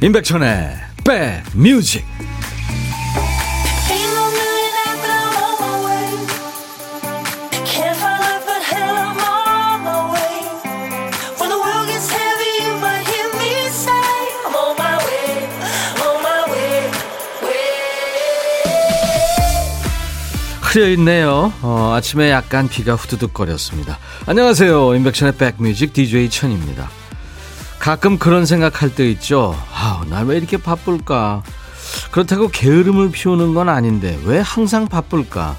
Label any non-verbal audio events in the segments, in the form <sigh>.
임백천의 백뮤직. 흐려있네요. 어, 아침에 약간 비가 후두둑거렸습니다. 안녕하세요. 임백천의 백뮤직 DJ 천입니다. 가끔 그런 생각할 때 있죠. 아, 날왜 이렇게 바쁠까? 그렇다고 게으름을 피우는 건 아닌데 왜 항상 바쁠까?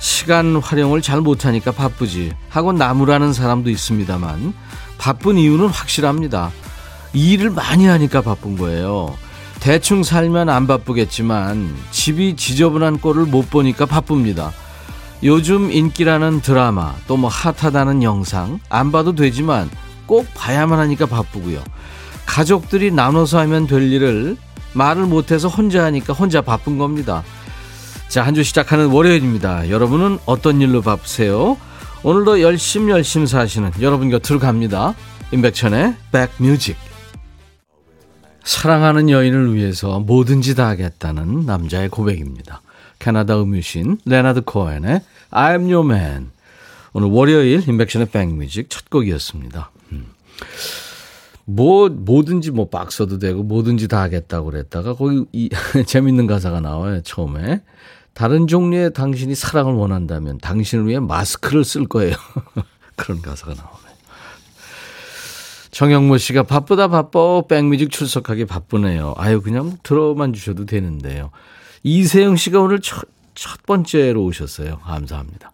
시간 활용을 잘 못하니까 바쁘지 하고 나무라는 사람도 있습니다만 바쁜 이유는 확실합니다. 일을 많이 하니까 바쁜 거예요. 대충 살면 안 바쁘겠지만 집이 지저분한 꼴을 못 보니까 바쁩니다. 요즘 인기라는 드라마 또 뭐 핫하다는 영상 안 봐도 되지만 꼭 봐야만 하니까 바쁘고요. 가족들이 나눠서 하면 될 일을 말을 못해서 혼자 하니까 혼자 바쁜 겁니다. 자, 한 주 시작하는 월요일입니다. 여러분은 어떤 일로 바쁘세요? 오늘도 열심 열심 사시는 여러분 곁으로 갑니다. 임백천의 백뮤직. 사랑하는 여인을 위해서 뭐든지 다 하겠다는 남자의 고백입니다. 캐나다 음유신 레나드 코엔의 I'm Your Man. 오늘 월요일 임백천의 백뮤직 첫 곡이었습니다. 뭐 뭐든지 뭐 박서도 되고 뭐든지 다 하겠다고 그랬다가 거기 이 <laughs> 재밌는 가사가 나와요 처음에. 다른 종류의 당신이 사랑을 원한다면 당신을 위해 마스크를 쓸 거예요. <laughs> 그런 가사가 나오네 정영모 씨가 바쁘다 바빠. 백뮤직 출석하기 바쁘네요. 아유 그냥 들어만 주셔도 되는데요. 이세영 씨가 오늘 첫, 첫 번째로 오셨어요. 감사합니다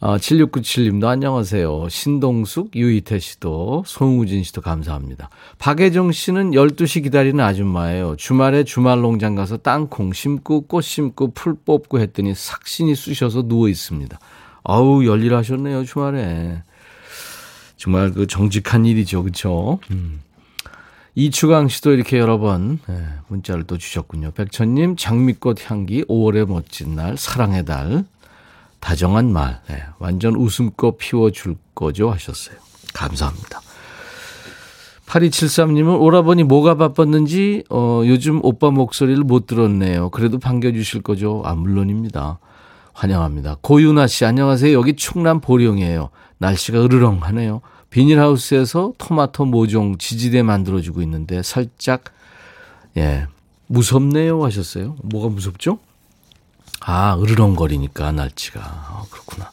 어, 7697님도 안녕하세요. 신동숙, 유이태 씨도, 송우진 씨도 감사합니다. 박혜정 씨는 12시 기다리는 아줌마예요. 주말에 주말 농장 가서 땅콩 심고 꽃 심고 풀 뽑고 했더니 삭신이 쑤셔서 누워 있습니다. 아우, 열일하셨네요, 주말에. 정말 그 정직한 일이죠, 그쵸? 음. 이추강 씨도 이렇게 여러 번 네, 문자를 또 주셨군요. 백천님, 장미꽃 향기, 5월의 멋진 날, 사랑의 달. 다정한 말, 네, 완전 웃음꽃 피워줄 거죠 하셨어요. 감사합니다. 8273님은 오라버니 뭐가 바빴는지 어, 요즘 오빠 목소리를 못 들었네요. 그래도 반겨주실 거죠? 아 물론입니다. 환영합니다. 고윤아 씨 안녕하세요. 여기 충남 보령이에요. 날씨가 으르렁하네요. 비닐하우스에서 토마토 모종 지지대 만들어주고 있는데 살짝 예 무섭네요 하셨어요. 뭐가 무섭죠? 아, 으르렁거리니까 날치가. 아, 그렇구나.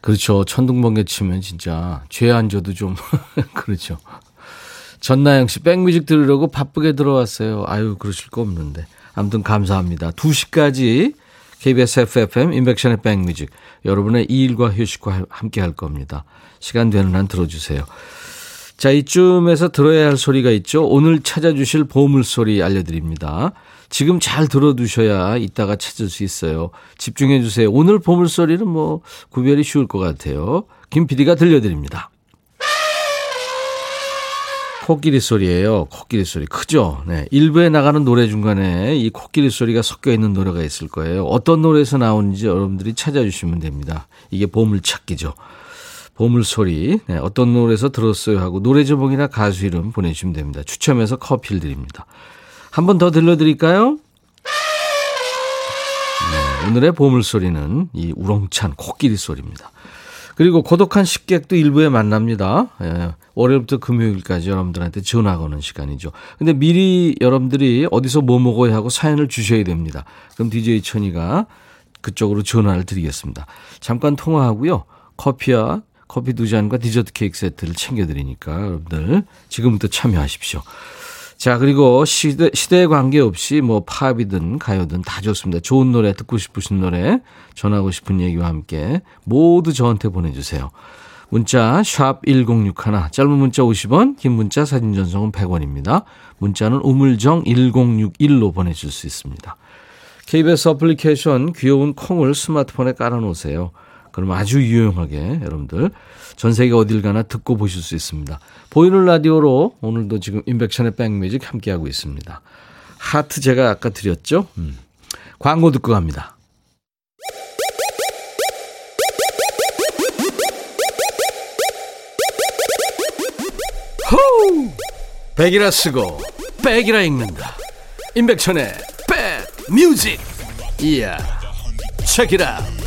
그렇죠. 천둥번개 치면 진짜 죄안 져도 좀 <laughs> 그렇죠. 전나영 씨 백뮤직 들으려고 바쁘게 들어왔어요. 아유, 그러실 거 없는데. 아무튼 감사합니다. 2시까지 KBS FFM 인백션의 백뮤직 여러분의 일과 휴식과 함께 할 겁니다. 시간 되는 한 들어주세요. 자, 이쯤에서 들어야 할 소리가 있죠. 오늘 찾아주실 보물소리 알려드립니다. 지금 잘 들어두셔야 이따가 찾을 수 있어요. 집중해 주세요. 오늘 보물소리는 뭐 구별이 쉬울 것 같아요. 김 PD가 들려드립니다. 코끼리 소리예요. 코끼리 소리 크죠? 네. 일부에 나가는 노래 중간에 이 코끼리 소리가 섞여 있는 노래가 있을 거예요. 어떤 노래에서 나오는지 여러분들이 찾아주시면 됩니다. 이게 보물 찾기죠. 보물 소리. 네. 어떤 노래에서 들었어요 하고 노래 제목이나 가수 이름 보내주시면 됩니다. 추첨해서 커피를 드립니다. 한 번 더 들려드릴까요? 네, 오늘의 보물소리는 이 우렁찬 코끼리 소리입니다. 그리고 고독한 식객도 일부에 만납니다. 예, 월요일부터 금요일까지 여러분들한테 전화 거는 시간이죠. 근데 미리 여러분들이 어디서 뭐 먹어야 하고 사연을 주셔야 됩니다. 그럼 DJ 천이가 그쪽으로 전화를 드리겠습니다. 잠깐 통화하고요. 커피와 커피 두 잔과 디저트 케이크 세트를 챙겨드리니까 여러분들 지금부터 참여하십시오. 자, 그리고 시대, 시대에 관계없이 뭐 팝이든 가요든 다 좋습니다. 좋은 노래, 듣고 싶으신 노래, 전하고 싶은 얘기와 함께 모두 저한테 보내주세요. 문자, 샵 1061, 짧은 문자 50원, 긴 문자 사진 전송은 100원입니다. 문자는 우물정 1061로 보내줄 수 있습니다. KBS 어플리케이션 귀여운 콩을 스마트폰에 깔아놓으세요. 그럼 아주 유용하게 여러분들 전 세계 어딜 가나 듣고 보실 수 있습니다. 보이는 라디오로 오늘도 지금 인백션의 백뮤직 함께하고 있습니다. 하트 제가 아까 드렸죠? 음. 광고 듣고 갑니다. 호우! 백이라 쓰고 백이라 읽는다 임백천의 백 뮤직 이야 책이라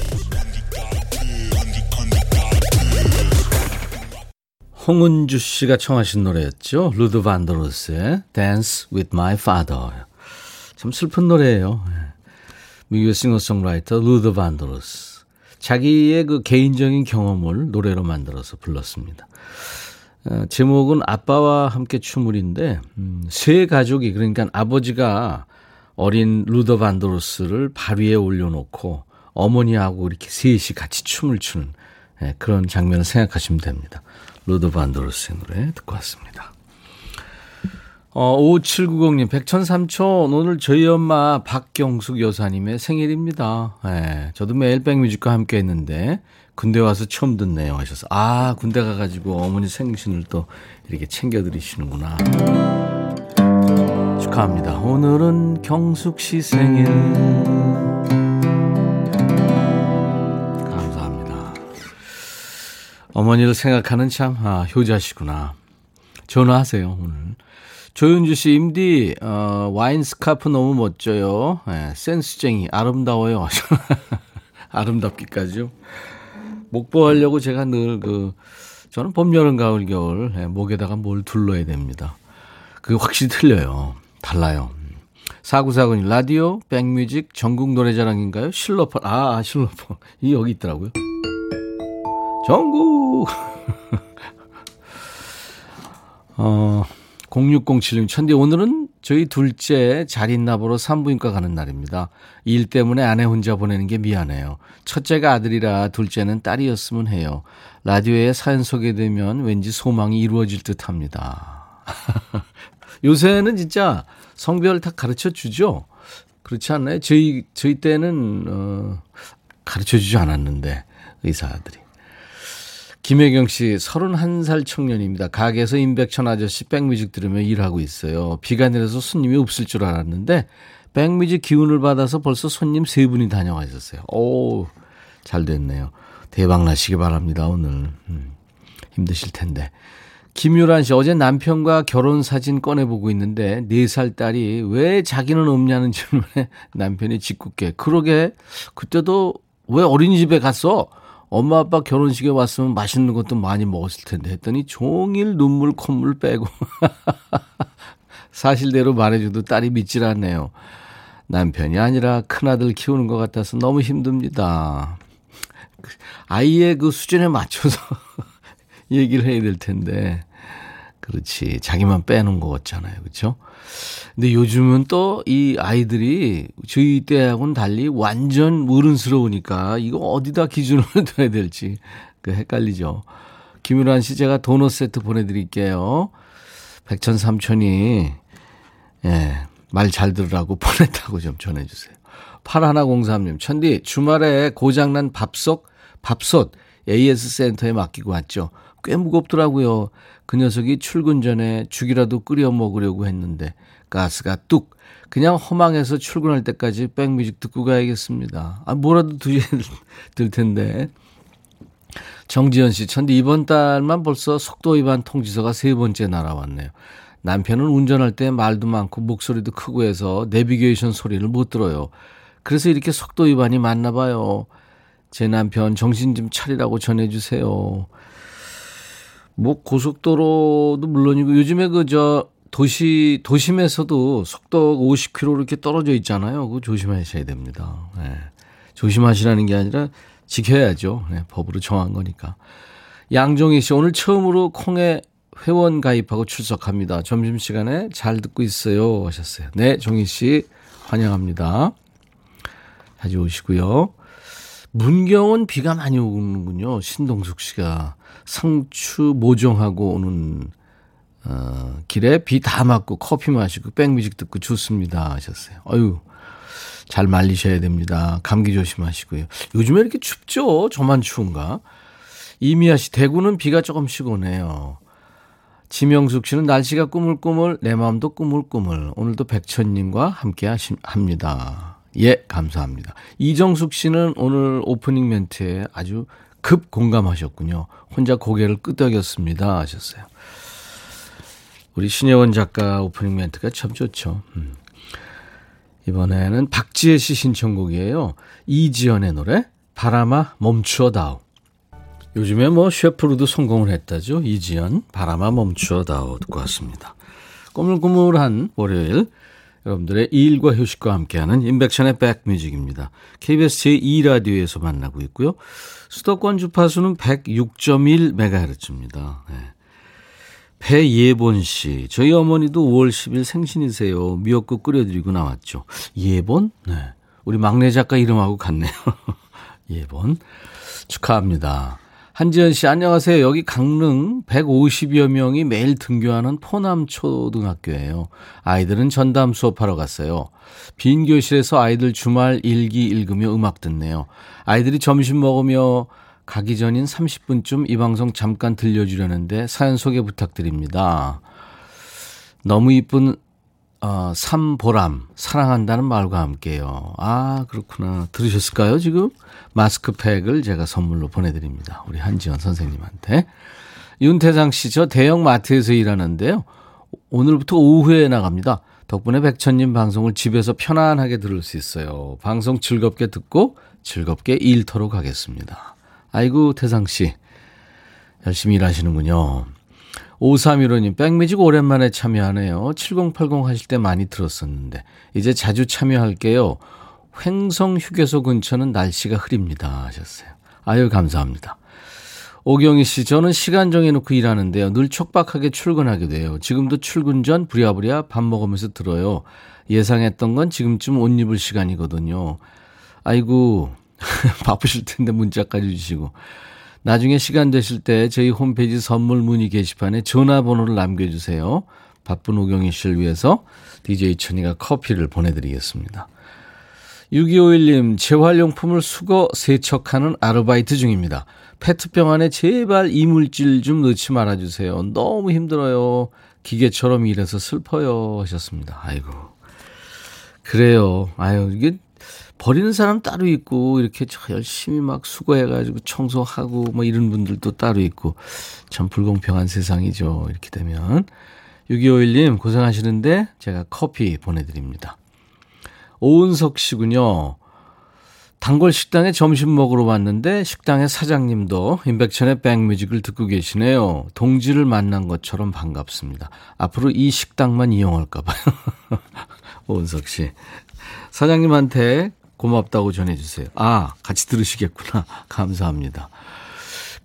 홍은주 씨가 청하신 노래였죠 루더 밴드로스의 Dance with My Father 참 슬픈 노래예요 예. 미국의 싱어송라이터 루더 밴드로스 자기의 그 개인적인 경험을 노래로 만들어서 불렀습니다. 어, 제목은 아빠와 함께 춤을인데 음, 세 가족이 그러니까 아버지가 어린 루더 반도로스를 발 위에 올려놓고 어머니하고 이렇게 셋이 같이 춤을 추는 예, 그런 장면을 생각하시면 됩니다. 루더 반도로스의 노래 듣고 왔습니다. 어, 5790님, 백천삼촌, 오늘 저희 엄마 박경숙 여사님의 생일입니다. 예, 저도 매일 백뮤직과 함께 했는데, 군대 와서 처음 듣네요 하셔서 아 군대 가가지고 어머니 생신을 또 이렇게 챙겨드리시는구나 축하합니다 오늘은 경숙 씨 생일 어머니를 생각하는 참 아, 효자시구나 전화하세요 오늘 조윤주 씨 임디 어, 와인 스카프 너무 멋져요 네, 센스쟁이 아름다워요 <laughs> 아름답기까지요 목보하려고 제가 늘 그, 저는 봄, 여름, 가을, 겨울, 예, 목에다가 뭘 둘러야 됩니다. 그게 확실히 틀려요. 달라요. 사구사구님, 라디오, 백뮤직, 전국 노래자랑인가요? 실로폰. 아, 실로폰. 이 여기 있더라고요. 전국! <laughs> 어, 0607님, 천디, 오늘은 저희 둘째 잘 있나 보러 산부인과 가는 날입니다. 일 때문에 아내 혼자 보내는 게 미안해요. 첫째가 아들이라 둘째는 딸이었으면 해요. 라디오에 사연 소개되면 왠지 소망이 이루어질 듯 합니다. <laughs> 요새는 진짜 성별 다 가르쳐 주죠? 그렇지 않나요? 저희, 저희 때는, 어, 가르쳐 주지 않았는데, 의사들이. 김혜경 씨, 31살 청년입니다. 가게에서 임백천 아저씨 백뮤직 들으며 일하고 있어요. 비가 내려서 손님이 없을 줄 알았는데, 백뮤직 기운을 받아서 벌써 손님 세 분이 다녀와 있었어요. 오, 잘 됐네요. 대박 나시기 바랍니다, 오늘. 음, 힘드실 텐데. 김유란 씨, 어제 남편과 결혼 사진 꺼내보고 있는데, 4살 딸이 왜 자기는 없냐는 질문에 <laughs> 남편이 짓궂게, 그러게, 그때도 왜 어린이집에 갔어? 엄마 아빠 결혼식에 왔으면 맛있는 것도 많이 먹었을 텐데 했더니 종일 눈물 콧물 빼고 <laughs> 사실대로 말해줘도 딸이 믿질 않네요. 남편이 아니라 큰아들 키우는 것 같아서 너무 힘듭니다. 아이의 그 수준에 맞춰서 <laughs> 얘기를 해야 될 텐데 그렇지 자기만 빼놓은 것 같잖아요. 그렇죠? 근데 요즘은 또 이 아이들이 저희 때하고는 달리 완전 어른스러우니까 이거 어디다 기준을 <laughs> 둬야 될지 그 헷갈리죠. 김유란 씨 제가 도넛 세트 보내드릴게요. 백천 삼촌이 예, 말 잘 들으라고 <laughs> 보냈다고 좀 전해주세요. 8103님, 천디, 주말에 고장난 밥솥, 밥솥 AS 센터에 맡기고 왔죠. 꽤 무겁더라고요. 그 녀석이 출근 전에 죽이라도 끓여 먹으려고 했는데 가스가 뚝 그냥 허망해서 출근할 때까지 백뮤직 듣고 가야겠습니다. 아 뭐라도 드셔야 될 텐데. 정지현 씨, 천디 이번 달만 벌써 속도 위반 통지서가 세 번째 날아왔네요. 남편은 운전할 때 말도 많고 목소리도 크고 해서 내비게이션 소리를 못 들어요. 그래서 이렇게 속도 위반이 많나 봐요. 제 남편 정신 좀 차리라고 전해주세요. 뭐 고속도로도 물론이고 요즘에 그 저 도시 도심에서도 속도 50km 이렇게 떨어져 있잖아요. 그거 조심하셔야 됩니다. 네. 조심하시라는 게 아니라 지켜야죠. 네, 법으로 정한 거니까. 양종희 씨 오늘 처음으로 콩에 회원 가입하고 출석합니다. 점심시간에 잘 듣고 있어요 하셨어요. 네, 종희 씨 환영합니다. 자주 오시고요. 문경은 비가 많이 오는군요. 신동숙 씨가 상추 모종하고 오는 어, 길에 비 다 맞고 커피 마시고 백뮤직 듣고 좋습니다 하셨어요. 어유 잘 말리셔야 됩니다. 감기 조심하시고요. 요즘에 이렇게 춥죠? 저만 추운가? 이미아 씨, 대구는 비가 조금씩 오네요. 지명숙 씨는 날씨가 꾸물꾸물, 내 마음도 꾸물꾸물. 오늘도 백천님과 함께 하시, 합니다. 예, 감사합니다. 이정숙 씨는 오늘 오프닝 멘트에 아주 급 공감하셨군요. 혼자 고개를 끄덕였습니다. 하셨어요. 우리 신혜원 작가 오프닝 멘트가 참 좋죠. 음. 이번에는 박지혜 씨 신청곡이에요. 이지연의 노래 바람아 멈추어다오. 요즘에 뭐 셰프로도 성공을 했다죠. 이지연 바람아 멈추어다오 듣고 왔습니다. 꼬물꼬물한 월요일 여러분들의 일과 휴식과 함께하는 인백션의 백뮤직입니다. KBS 제2라디오에서 만나고 있고요. 수도권 주파수는 106.1MHz입니다. 네. 배예본 씨, 저희 어머니도 5월 10일 생신이세요. 미역국 끓여드리고 나왔죠. 예본? 네. 우리 막내 작가 이름하고 같네요. <laughs> 예본. 축하합니다. 한지연 씨, 안녕하세요. 여기 강릉 150여 명이 매일 등교하는 포남초등학교예요. 아이들은 전담 수업하러 갔어요. 빈 교실에서 아이들 주말 일기 읽으며 음악 듣네요. 아이들이 점심 먹으며 가기 전인 30분쯤 이 방송 잠깐 들려주려는데 사연 소개 부탁드립니다. 너무 이쁜 어, 삼보람 사랑한다는 말과 함께요. 아 그렇구나 들으셨을까요 지금? 마스크팩을 제가 선물로 보내드립니다. 우리 한지원 선생님한테. 윤태상 씨, 저 대형 마트에서 일하는데요. 오늘부터 오후에 나갑니다. 덕분에 백천님 방송을 집에서 편안하게 들을 수 있어요. 방송 즐겁게 듣고 즐겁게 일터로 가겠습니다. 아이고, 태상 씨. 열심히 일하시는군요. 5315님, 백뮤직 오랜만에 참여하네요. 7080 하실 때 많이 들었었는데, 이제 자주 참여할게요. 횡성 휴게소 근처는 날씨가 흐립니다. 하셨어요. 아유, 감사합니다. 오경희 씨, 저는 시간 정해놓고 일하는데요. 늘 촉박하게 출근하게 돼요. 지금도 출근 전 부랴부랴 밥 먹으면서 들어요. 예상했던 건 지금쯤 옷 입을 시간이거든요. 아이고, <laughs> 바쁘실 텐데 문자까지 주시고. 나중에 시간 되실 때 저희 홈페이지 선물 문의 게시판에 전화번호를 남겨주세요. 바쁜 오경희 씨를 위해서 DJ 천이가 커피를 보내드리겠습니다. 6251님, 재활용품을 수거 세척하는 아르바이트 중입니다. 페트병 안에 제발 이물질 좀 넣지 말아주세요. 너무 힘들어요. 기계처럼 일해서 슬퍼요. 하셨습니다. 아이고. 그래요. 아유, 이게 버리는 사람 따로 있고, 이렇게 열심히 막 수거해가지고 청소하고, 뭐 이런 분들도 따로 있고, 참 불공평한 세상이죠. 이렇게 되면. 6251님, 고생하시는데 제가 커피 보내드립니다. 오은석 씨군요. 단골 식당에 점심 먹으러 왔는데 식당의 사장님도 임백천의 백뮤직을 듣고 계시네요. 동지를 만난 것처럼 반갑습니다. 앞으로 이 식당만 이용할까 봐요. <laughs> 오은석 씨. 사장님한테 고맙다고 전해주세요. 아, 같이 들으시겠구나. <laughs> 감사합니다.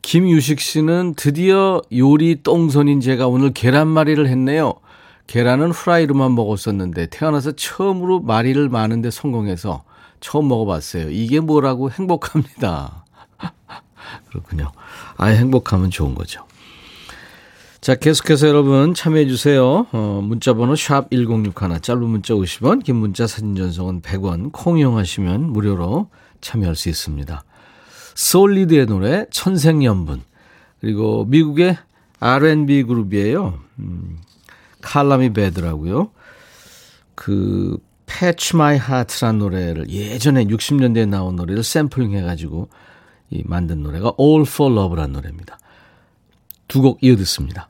김유식 씨는 드디어 요리 똥손인 제가 오늘 계란말이를 했네요. 계란은 후라이로만 먹었었는데 태어나서 처음으로 마리를 마는데 성공해서 처음 먹어봤어요. 이게 뭐라고 행복합니다. <laughs> 그렇군요. 아예 행복하면 좋은 거죠. 자, 계속해서 여러분 참여해 주세요. 어, 문자 번호 샵 1061, 짧은 문자 50원, 긴 문자 사진 전송은 100원, 콩 이용하시면 무료로 참여할 수 있습니다. 솔리드의 노래 천생연분. 그리고 미국의 R&B 그룹이에요. 음, 칼라미 베드라고요. 그 Patch My Heart란 노래를 예전에 60년대에 나온 노래를 샘플링 해가지고 이 만든 노래가 All for Love란 노래입니다. 두 곡 이어 듣습니다.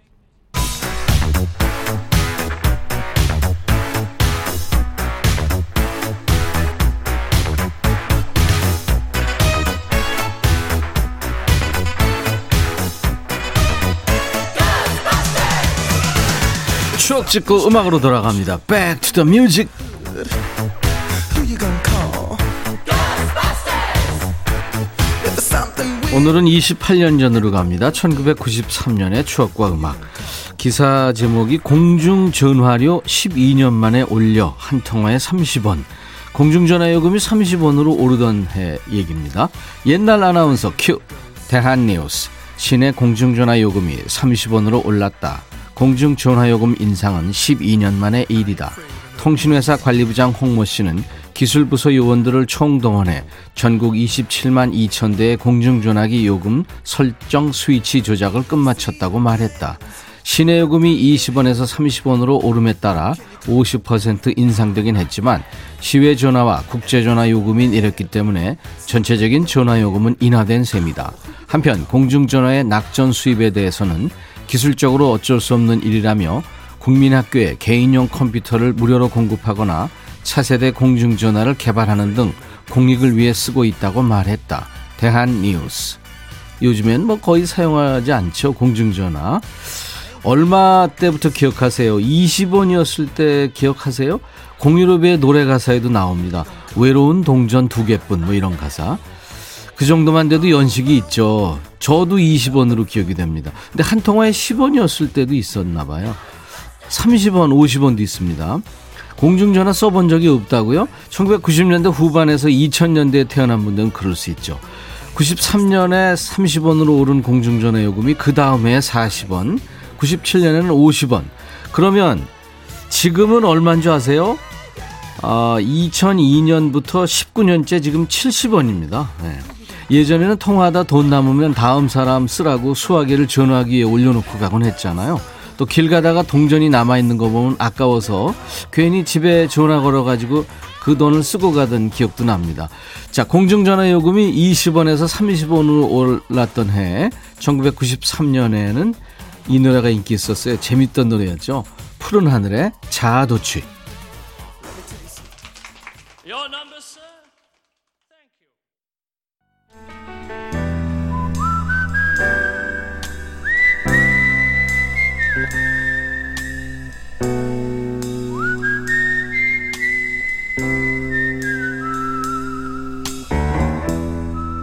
찍고 음악으로 돌아갑니다. Back to the music. 오늘은 28년 전으로 갑니다. 1993년의 추억과 음악. 기사 제목이 공중전화료 12년 만에 올려 한 통화에 30원. 공중전화 요금이 30원으로 오르던 해 얘기입니다. 옛날 아나운서 큐. 대한뉴스. 시내 공중전화 요금이 30원으로 올랐다. 공중전화 요금 인상은 12년 만의 일이다. 통신회사 관리부장 홍모 씨는 기술부서 요원들을 총동원해 전국 27만 2천 대의 공중전화기 요금 설정 스위치 조작을 끝마쳤다고 말했다. 시내 요금이 20원에서 30원으로 오름에 따라 50% 인상되긴 했지만 시외 전화와 국제 전화 요금이 내렸기 때문에 전체적인 전화 요금은 인하된 셈이다. 한편 공중 전화의 낙전 수입에 대해서는 기술적으로 어쩔 수 없는 일이라며 국민학교에 개인용 컴퓨터를 무료로 공급하거나 차세대 공중전화를 개발하는 등 공익을 위해 쓰고 있다고 말했다. 대한뉴스. 요즘엔 뭐 거의 사용하지 않죠. 공중전화. 얼마 때부터 기억하세요? 20원이었을 때 기억하세요? 공유로비의 노래 가사에도 나옵니다. 외로운 동전 두 개뿐 뭐 이런 가사. 그 정도만 돼도 연식이 있죠. 저도 20원으로 기억이 됩니다. 근데 한 통화에 10원이었을 때도 있었나 봐요. 30원, 50원도 있습니다. 공중전화 써본 적이 없다고요? 1990년대 후반에서 2000년대에 태어난 분들은 그럴 수 있죠. 93년에 30원으로 오른 공중전화 요금이 그 다음에 40원, 97년에는 50원. 그러면 지금은 얼마인 줄 아세요? 아, 2002년부터 19년째 지금 70원입니다. 네. 예전에는 통화하다 돈 남으면 다음 사람 쓰라고 수화기를 전화기에 올려놓고 가곤 했잖아요. 또 길 가다가 동전이 남아있는 거 보면 아까워서 괜히 집에 전화 걸어가지고 그 돈을 쓰고 가던 기억도 납니다. 자, 공중전화 요금이 20원에서 30원으로 올랐던 해, 1993년에는 이 노래가 인기 있었어요. 재밌던 노래였죠. 푸른 하늘의 자아도취.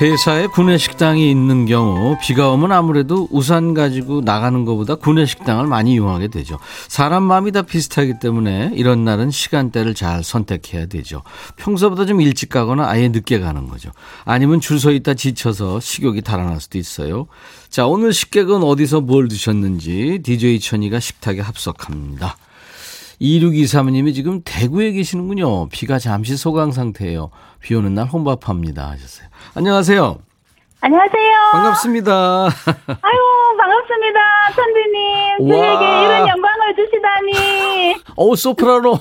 회사에 구내식당이 있는 경우 비가 오면 아무래도 우산 가지고 나가는 것보다 구내식당을 많이 이용하게 되죠. 사람 마음이 다 비슷하기 때문에 이런 날은 시간대를 잘 선택해야 되죠. 평소보다 좀 일찍 가거나 아예 늦게 가는 거죠. 아니면 줄 서 있다 지쳐서 식욕이 달아날 수도 있어요. 자, 오늘 식객은 어디서 뭘 드셨는지 DJ 천이가 식탁에 합석합니다. 2623님이 지금 대구에 계시는군요. 비가 잠시 소강 상태예요. 비 오는 날 혼밥합니다. 하셨어요. 안녕하세요. 안녕하세요. 반갑습니다. <laughs> 아유, 반갑습니다. 천디님. 저에게 이런 영광을 주시다니. <laughs> 어 소프라노.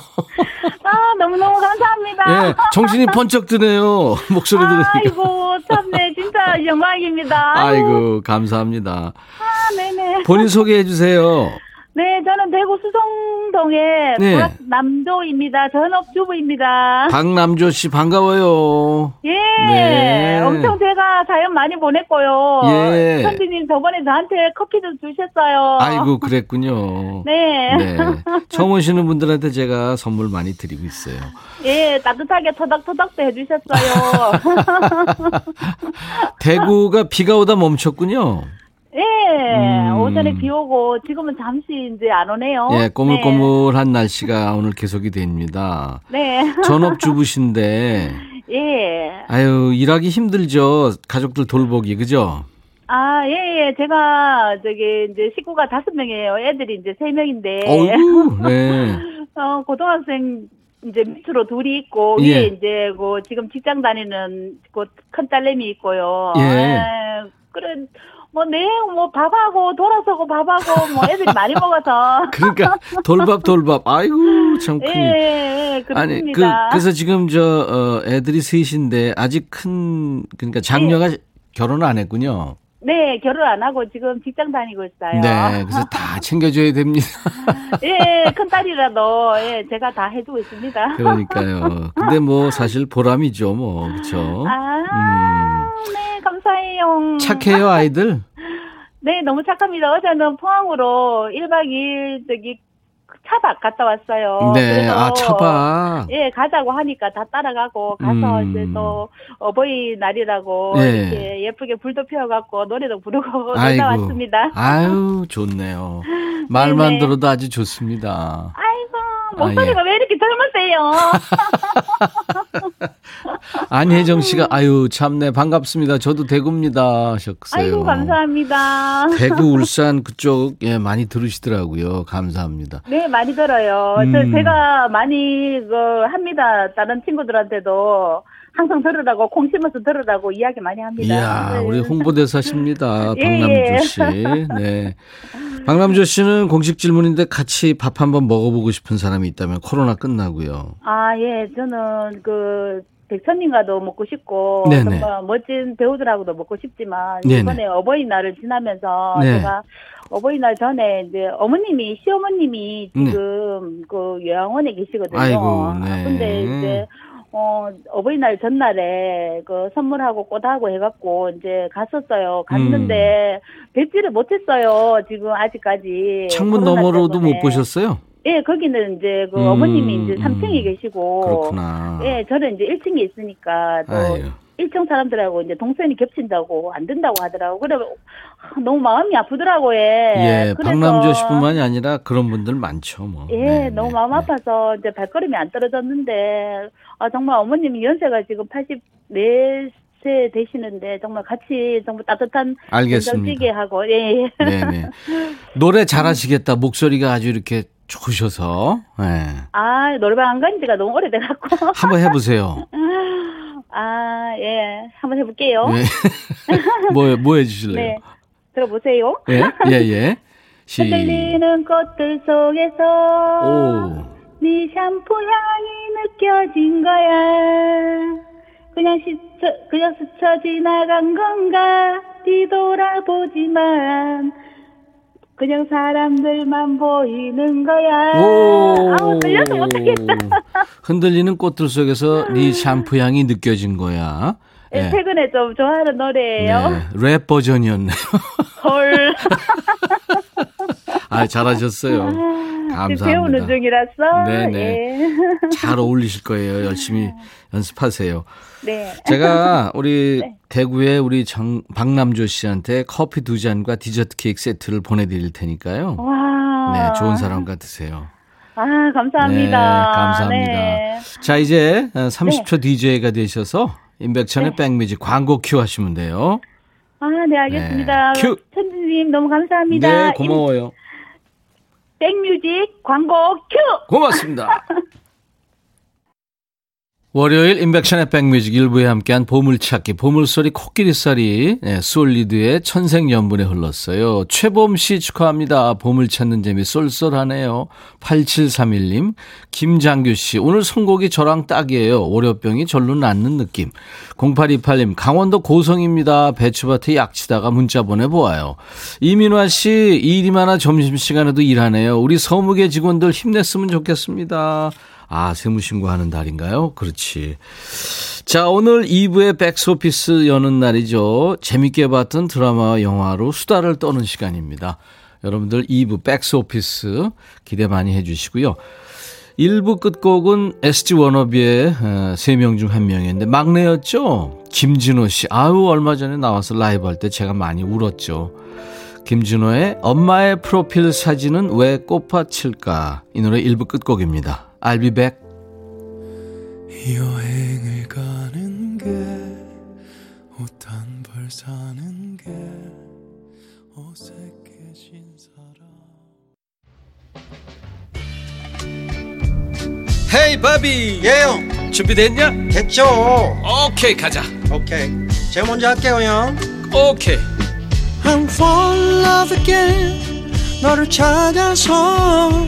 아, 너무너무 감사합니다. 예, 정신이 번쩍 드네요. <laughs> 목소리 들으니까. 아이고, 참네. 진짜 영광입니다. 아이고, 감사합니다. 아, 네네. 본인 소개해 주세요. 네, 저는 대구 수성동의 네. 박남조입니다. 전업주부입니다. 박남조 씨 반가워요. 예, 네. 엄청 제가 사연 많이 보냈고요. 예. 선생님 저번에 저한테 커피도 주셨어요. 아이고 그랬군요. 네. 네. 처음 오시는 분들한테 제가 선물 많이 드리고 있어요. 예, 따뜻하게 토닥토닥도 해주셨어요. <laughs> 대구가 비가 오다 멈췄군요. 네, 음. 오전에 비 오고 지금은 잠시 이제 안 오네요. 예, 꼬물꼬물한 네. 날씨가 오늘 계속이 됩니다. 네. 전업주부신데. <laughs> 예. 아유, 일하기 힘들죠. 가족들 돌보기, 그죠? 아, 예, 예. 제가, 저기, 이제 식구가 다섯 명이에요. 애들이 이제 세 명인데. 어이구, 네. <laughs> 어, 고등학생 이제 밑으로 둘이 있고, 예. 위에 이제, 그, 지금 직장 다니는, 그, 큰 딸내미 있고요. 예. 에, 그래, 뭐, 네, 뭐, 밥하고, 돌아서고 밥하고, 뭐, 애들이 많이 먹어서. <laughs> 그러니까, 돌밥, 돌밥. 아이고, 참 큰일. 예, 예, 그렇습니다. 아니, 그, 그래서 지금 저, 어, 애들이 셋인데, 아직 큰, 그러니까 장녀가 예. 결혼을 안 했군요. 네, 결혼 안 하고 지금 직장 다니고 있어요. 네, 그래서 다 <laughs> 챙겨줘야 됩니다. 예, 큰 딸이라도 예, 제가 다 해주고 있습니다. 그러니까요. 근데 뭐 사실 보람이죠, 뭐 그렇죠. 아, 음. 네, 감사해요. 착해요, 아이들. <laughs> 네, 너무 착합니다. 어제는 포항으로 1박 2일 저기 차박 갔다 왔어요. 네, 아 차박. 예, 가자고 하니까 다 따라가고 가서 음. 이제 또 어버이날이라고 네. 이렇게 예쁘게 불도 피워갖고 노래도 부르고 <laughs> 놀다 왔습니다. 아유, 좋네요. <laughs> 말만 들어도 아주 좋습니다. 아이고, 목소리가 아, 예. 왜 이렇게 젊으세요? <laughs> 안혜정 씨가 아유 참네 반갑습니다. 저도 대구입니다 하셨어요. 아이고 감사합니다. 대구 울산 그쪽 예 많이 들으시더라고요. 감사합니다. 네 많이 들어요. 음. 제가 많이 그 합니다. 다른 친구들한테도 항상 들으라고 콩 심어서 들으라고 이야기 많이 합니다. 이야, 네. 우리 홍보대사십니다. <laughs> 예, 박남주 예. 씨. 네. 박남주 씨는 공식 질문인데 같이 밥 한번 먹어보고 싶은 사람이 있다면 코로나 끝나고요. 아, 예. 저는 그 백천님과도 먹고 싶고 네네. 정말 멋진 배우들하고도 먹고 싶지만 네네. 이번에 어버이날을 지나면서 네. 제가 어버이날 전에 이제 어머님이 시어머님이 네. 지금 네. 그 요양원에 계시거든요. 아이고, 네. 근데 이제 어, 어버이날 전날에 그 선물하고 꽃하고 해갖고 이제 갔었어요. 갔는데 음. 뵙지를 못했어요. 지금 아직까지. 창문 너머로도 못 보셨어요? 예, 거기는 이제 그 음, 어머님이 이제 3층에 음. 계시고. 그렇구나. 예, 저는 이제 1층에 있으니까 또 아유. 1층 사람들하고 이제 동선이 겹친다고 안 된다고 하더라고. 그래 너무 마음이 아프더라고 예. 예, 박남조 씨뿐만이 아니라 그런 분들 많죠, 뭐. 예, 네, 너무 네, 마음 네. 아파서 이제 발걸음이 안 떨어졌는데 아 정말 어머님이 연세가 지금 84세 되시는데 정말 같이 정말 따뜻한 알겠습니다. 하고 예. 네, 네. 노래 잘하시겠다. 목소리가 아주 이렇게 좋으셔서. 네. 아, 노래방 안 간 지가 너무 오래돼 갖고. <laughs> 한번 해보세요. 아, 예. 한번 해볼게요. 네. <laughs> 뭐, 뭐 해주실래요? 네. 들어보세요. 예, 예, 예. 시... 흔들리는 꽃들 속에서 오. 네 샴푸 향이 느껴진 거야. 그냥 스쳐, 그냥 스쳐 지나간 건가 뒤돌아보지만 그냥 사람들만 보이는 거야. 오. 아우, 들려서 못하겠다. 흔들리는 꽃들 속에서 네 샴푸 향이 느껴진 거야. 네. 최근에 좀 좋아하는 노래예요. 네, 랩 버전이었네요. 헐. <laughs> 아, 잘하셨어요. 감사합니다. 배우는 중이라서. 네네. 예. 잘 어울리실 거예요. 열심히 연습하세요. 네. 제가 <laughs> 우리 네. 대구에 우리 정, 박남조 씨한테 커피 두 잔과 디저트 케이크 세트를 보내드릴 테니까요. 와. 네, 좋은 사람과 드세요. 아, 감사합니다. 네, 감사합니다. 네. 자, 이제 30초 DJ가 되셔서 임백천의 네. 백뮤직 광고 큐 하시면 돼요. 아, 네, 알겠습니다. 네. 큐. 천주님 너무 감사합니다. 네, 고마워요. 백뮤직 광고 큐! 고맙습니다. <laughs> 월요일 임백천의 백뮤직 일부에 함께한 보물찾기 보물소리 코끼리소리 네, 솔리드의 천생연분에 흘렀어요. 최범 씨 축하합니다. 보물 찾는 재미 쏠쏠하네요. 8731님 김장규 씨 오늘 선곡이 저랑 딱이에요. 월요병이 절로 낫는 느낌. 0828님 강원도 고성입니다. 배추밭에 약치다가 문자 보내보아요. 이민화 씨 일이 많아 점심시간에도 일하네요. 우리 서무계 직원들 힘냈으면 좋겠습니다. 아, 세무신고하는 달인가요? 그렇지. 자, 오늘 2부의 백스오피스 여는 날이죠. 재밌게 봤던 드라마와 영화로 수다를 떠는 시간입니다. 여러분들 2부 백스오피스 기대 많이 해주시고요. 1부 끝곡은 SG 워너비의 3명 어, 중한 명이었는데 막내였죠? 김진호 씨. 아유, 얼마 전에 나와서 라이브 할 때 제가 많이 울었죠. 김진호의 엄마의 프로필 사진은 왜 꽃밭일까? 이 노래 1부 끝곡입니다. I'll be back. 여행을 가는 게옷 한 벌 사는 게 어색해진 사람. 헤이 바비! 예영 준비됐냐? 됐죠. 오케이 가자. 오케이. 제가 먼저 할게요 형. 오케이. I'm fall in love again. 너를 찾아서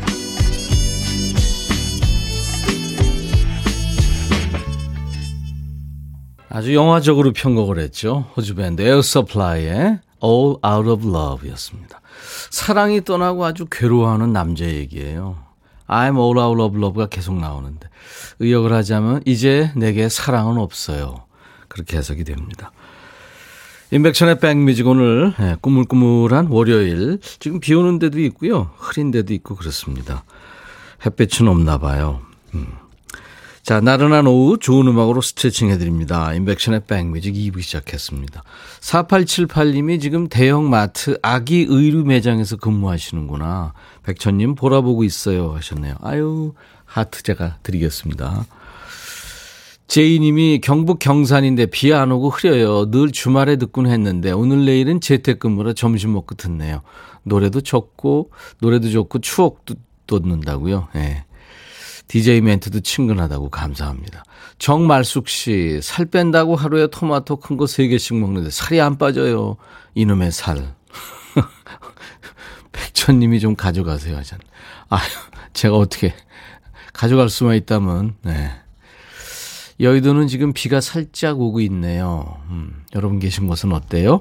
아주 영화적으로 편곡을 했죠. 호주 밴드 에어 서플라이의 All Out of Love였습니다. 사랑이 떠나고 아주 괴로워하는 남자 얘기예요. I'm all out of love가 계속 나오는데 의역을 하자면 이제 내게 사랑은 없어요. 그렇게 해석이 됩니다. 인백션의 백뮤직 오늘 예, 꾸물꾸물한 월요일 지금 비 오는 데도 있고요. 흐린 데도 있고 그렇습니다. 햇볕은 없나 봐요. 음. 자, 나른한 오후 좋은 음악으로 스트레칭 해드립니다. 인백션의 백뮤직 2부 시작했습니다. 4878님이 지금 대형 마트 아기 의류 매장에서 근무하시는구나. 백천님 보라보고 있어요 하셨네요. 아유, 하트 제가 드리겠습니다. 제이님이 경북 경산인데 비 안 오고 흐려요. 늘 주말에 듣곤 했는데 오늘 내일은 재택근무라 점심 먹고 듣네요. 노래도 좋고 노래도 좋고 추억도 돋는다고요. 예. 네. DJ 멘트도 친근하다고 감사합니다. 정말숙 씨, 살 뺀다고 하루에 토마토 큰 거 3개씩 먹는데 살이 안 빠져요. 이놈의 살. <laughs> 백천님이 좀 가져가세요 하잖아요. 아, 제가 어떻게 가져갈 수만 있다면, 네. 여의도는 지금 비가 살짝 오고 있네요. 음, 여러분 계신 곳은 어때요?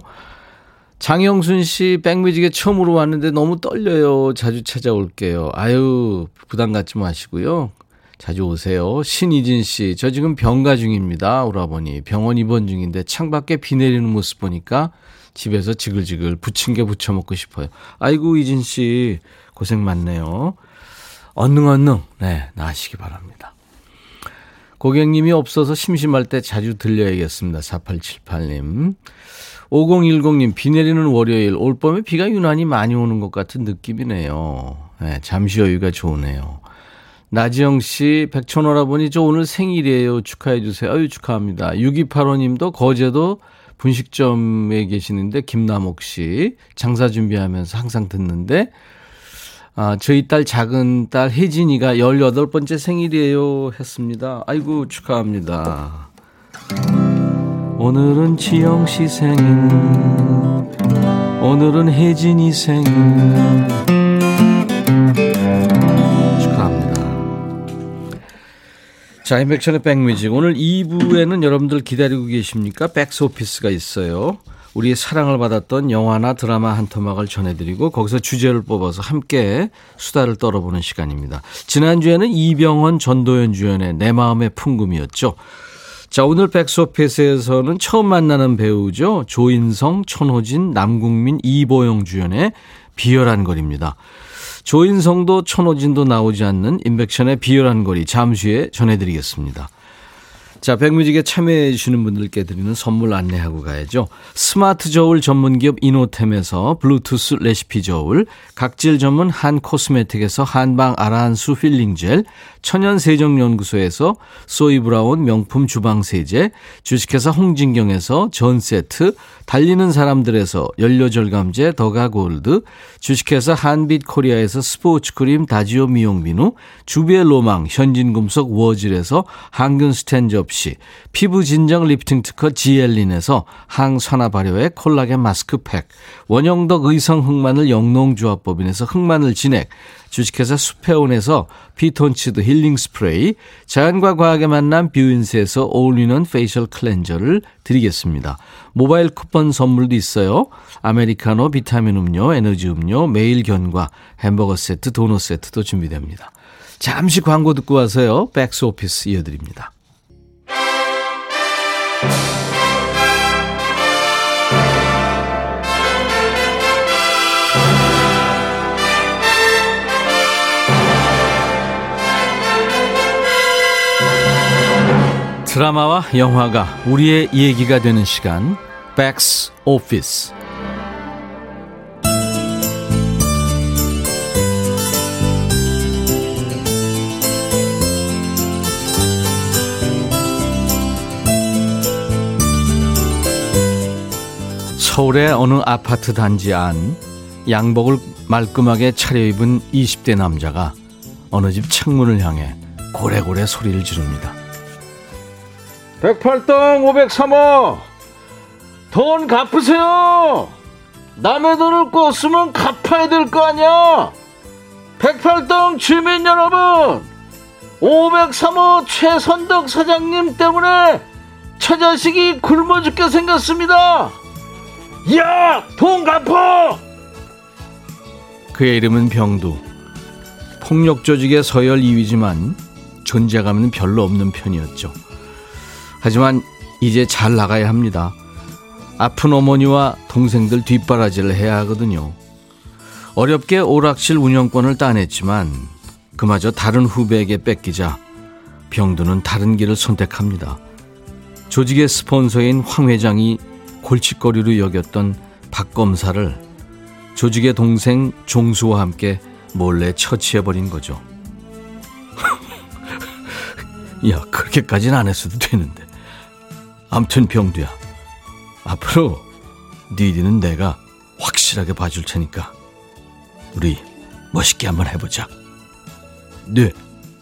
장영순 씨, 백뮤직에 처음으로 왔는데 너무 떨려요. 자주 찾아올게요. 아유, 부담 갖지 마시고요. 자주 오세요. 신이진 씨, 저 지금 병가 중입니다. 오라버니. 병원 입원 중인데 창밖에 비 내리는 모습 보니까 집에서 지글지글 부침개 부쳐 먹고 싶어요. 아이고, 이진 씨, 고생 많네요. 얼능, 얼능, 네, 나으시기 바랍니다. 고객님이 없어서 심심할 때 자주 들려야겠습니다. 4878님. 5010님, 비 내리는 월요일, 올 봄에 비가 유난히 많이 오는 것 같은 느낌이네요. 네, 잠시 여유가 좋으네요. 나지영 씨, 백천오라버니, 저 오늘 생일이에요. 축하해주세요. 아유, 축하합니다. 6285님도 거제도 분식점에 계시는데, 김남옥 씨, 장사 준비하면서 항상 듣는데, 아, 저희 딸 작은 딸 혜진이가 18번째 생일이에요. 했습니다. 아이고, 축하합니다. 오늘은 지영 씨 생일 오늘은 혜진이 생일. 축하합니다. 자 인백션의 백뮤직. 오늘 2부에는 여러분들 기다리고 계십니까? 백스오피스가 있어요. 우리의 사랑을 받았던 영화나 드라마 한 토막을 전해드리고 거기서 주제를 뽑아서 함께 수다를 떨어보는 시간입니다. 지난주에는 이병헌 전도연 주연의 내 마음의 풍금이었죠 자, 오늘 백소피스에서는 처음 만나는 배우죠. 조인성, 천호진, 남국민, 이보영 주연의 비열한 거리입니다. 조인성도 천호진도 나오지 않는 임백천의 비열한 거리 잠시 후에 전해드리겠습니다. 자, 백뮤직에 참여해 주시는 분들께 드리는 선물 안내하고 가야죠. 스마트 저울 전문 기업 이노템에서 블루투스 레시피 저울, 각질 전문 한 코스메틱에서 한방 아라한수 힐링 젤, 천연 세정 연구소에서 소이 브라운 명품 주방 세제, 주식회사 홍진경에서 전 세트, 달리는 사람들에서 연료 절감제 더가 골드, 주식회사 한빛 코리아에서 스포츠 크림 다지오 미용 비누, 주비의 로망 현진금속 워즐에서 항균 스탠저 접시, 피부 진정 리프팅 특허 지엘린에서 항산화 발효의 콜라겐 마스크팩, 원형덕 의성 흑마늘 영농조합법인에서 흑마늘 진액, 주식회사 수페온에서 피톤치드 힐링 스프레이, 자연과 과학의 만남 뷰인스에서 어울리는 facial cleanser를 드리겠습니다. 모바일 쿠폰 선물도 있어요. 아메리카노, 비타민 음료, 에너지 음료, 매일 견과, 햄버거 세트, 도넛 세트도 준비됩니다. 잠시 광고 듣고 와서요. 백스 오피스 이어드립니다. 드라마와 영화가 우리의 얘기가 되는 시간 백스 오피스 서울의 어느 아파트 단지 안 양복을 말끔하게 차려입은 20대 남자가 어느 집 창문을 향해 고래고래 소리를 지릅니다. 108동 503호 돈 갚으세요. 남의 돈을 꿨으면 갚아야 될 거 아니야. 108동 주민 여러분 503호 최선덕 사장님 때문에 처자식이 굶어 죽게 생겼습니다. 야! 돈 갚어! 그의 이름은 병두. 폭력 조직의 서열 2위지만 존재감은 별로 없는 편이었죠. 하지만 이제 잘 나가야 합니다. 아픈 어머니와 동생들 뒷바라지를 해야 하거든요. 어렵게 오락실 운영권을 따냈지만 그마저 다른 후배에게 뺏기자 병두는 다른 길을 선택합니다. 조직의 스폰서인 황 회장이 골칫거리로 여겼던 박 검사를 조직의 동생 종수와 함께 몰래 처치해버린 거죠. <laughs> 야, 그렇게까지는 안 했어도 되는데. 암튼 병두야, 앞으로 네 일은 내가 확실하게 봐줄 테니까 우리 멋있게 한번 해보자. 네,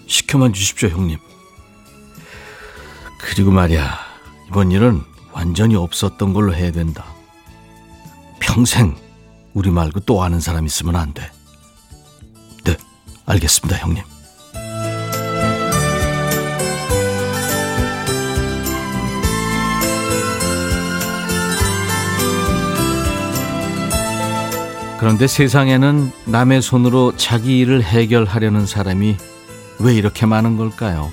시켜만 주십시오, 형님. 그리고 말이야, 이번 일은 완전히 없었던 걸로 해야 된다. 평생 우리 말고 또 아는 사람 있으면 안 돼. 네, 알겠습니다, 형님. 그런데 세상에는 남의 손으로 자기 일을 해결하려는 사람이 왜 이렇게 많은 걸까요?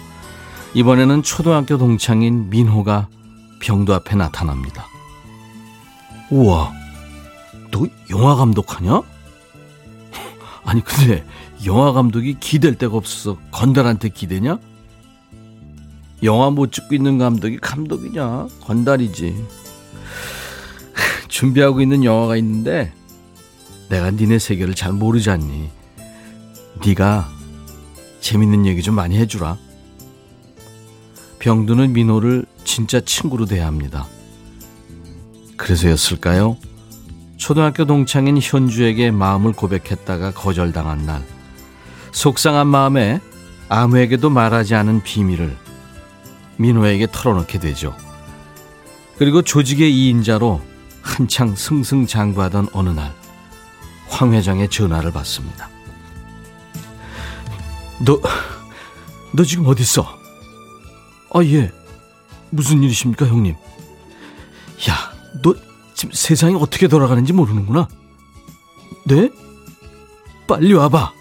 이번에는 초등학교 동창인 민호가 병도 앞에 나타납니다. 우와, 너 영화 감독하냐? <laughs> 아니, 근데 영화 감독이 기댈 데가 없어서 건달한테 기대냐? 영화 못 찍고 있는 감독이 감독이냐? 건달이지. <laughs> 준비하고 있는 영화가 있는데 내가 니네 세계를 잘 모르지 않니? 네가 재밌는 얘기 좀 많이 해주라. 병두는 민호를 진짜 친구로 대합니다. 그래서였을까요? 초등학교 동창인 현주에게 마음을 고백했다가 거절당한 날, 속상한 마음에 아무에게도 말하지 않은 비밀을 민호에게 털어놓게 되죠. 그리고 조직의 2인자로 한창 승승장구하던 어느 날, 황 회장의 전화를 받습니다. 너, 너 지금 어디 있어? 아, 예. 무슨 일이십니까, 형님? 야, 너 지금 세상이 어떻게 돌아가는지 모르는구나. 네? 빨리 와봐.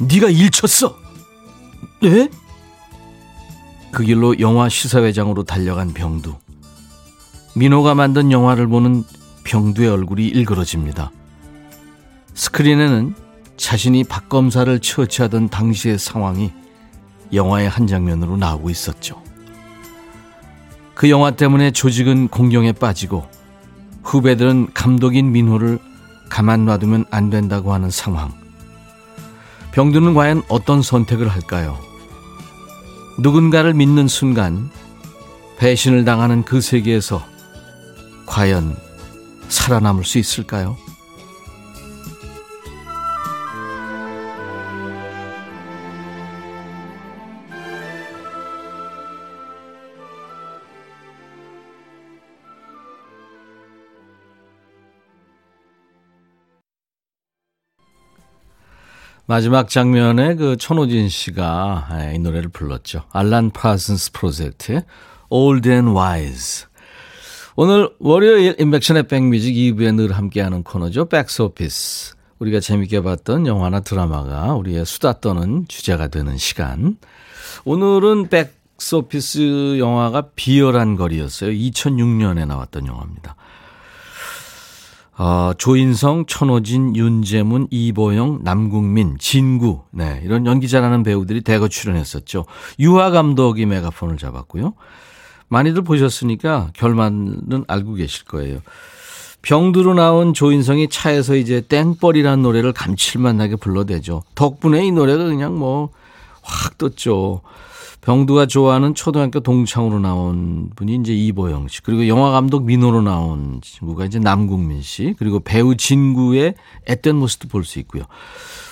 네가 일 쳤어. 네? 그 길로 영화 시사회장으로 달려간 병두. 민호가 만든 영화를 보는 병두의 얼굴이 일그러집니다. 스크린에는 자신이 박 검사를 처치하던 당시의 상황이 영화의 한 장면으로 나오고 있었죠. 그 영화 때문에 조직은 공경에 빠지고 후배들은 감독인 민호를 가만 놔두면 안 된다고 하는 상황. 병두는 과연 어떤 선택을 할까요? 누군가를 믿는 순간 배신을 당하는 그 세계에서 과연 살아남을 수 있을까요? 마지막 장면에 그 천호진 씨가 이 노래를 불렀죠. 알란 파슨스 프로젝트의 Old and Wise. 오늘 월요일 임백천의 백뮤직 2부에 늘 함께하는 코너죠. 백스오피스. 우리가 재밌게 봤던 영화나 드라마가 우리의 수다 떠는 주제가 되는 시간. 오늘은 백스오피스 영화가 비열한 거리였어요. 2006년에 나왔던 영화입니다. 어, 조인성, 천호진, 윤재문, 이보영, 남국민, 진구, 네, 이런 연기 잘하는 배우들이 대거 출연했었죠. 유화 감독이 메가폰을 잡았고요. 많이들 보셨으니까 결말은 알고 계실 거예요. 병두로 나온 조인성이 차에서 이제 땡벌이라는 노래를 감칠맛 나게 불러대죠. 덕분에 이 노래가 그냥 뭐 확 떴죠. 병두가 좋아하는 초등학교 동창으로 나온 분이 이제 이보영 씨. 그리고 영화 감독 민호로 나온 친구가 이제 남궁민 씨. 그리고 배우 진구의 앳된 모습도 볼 수 있고요.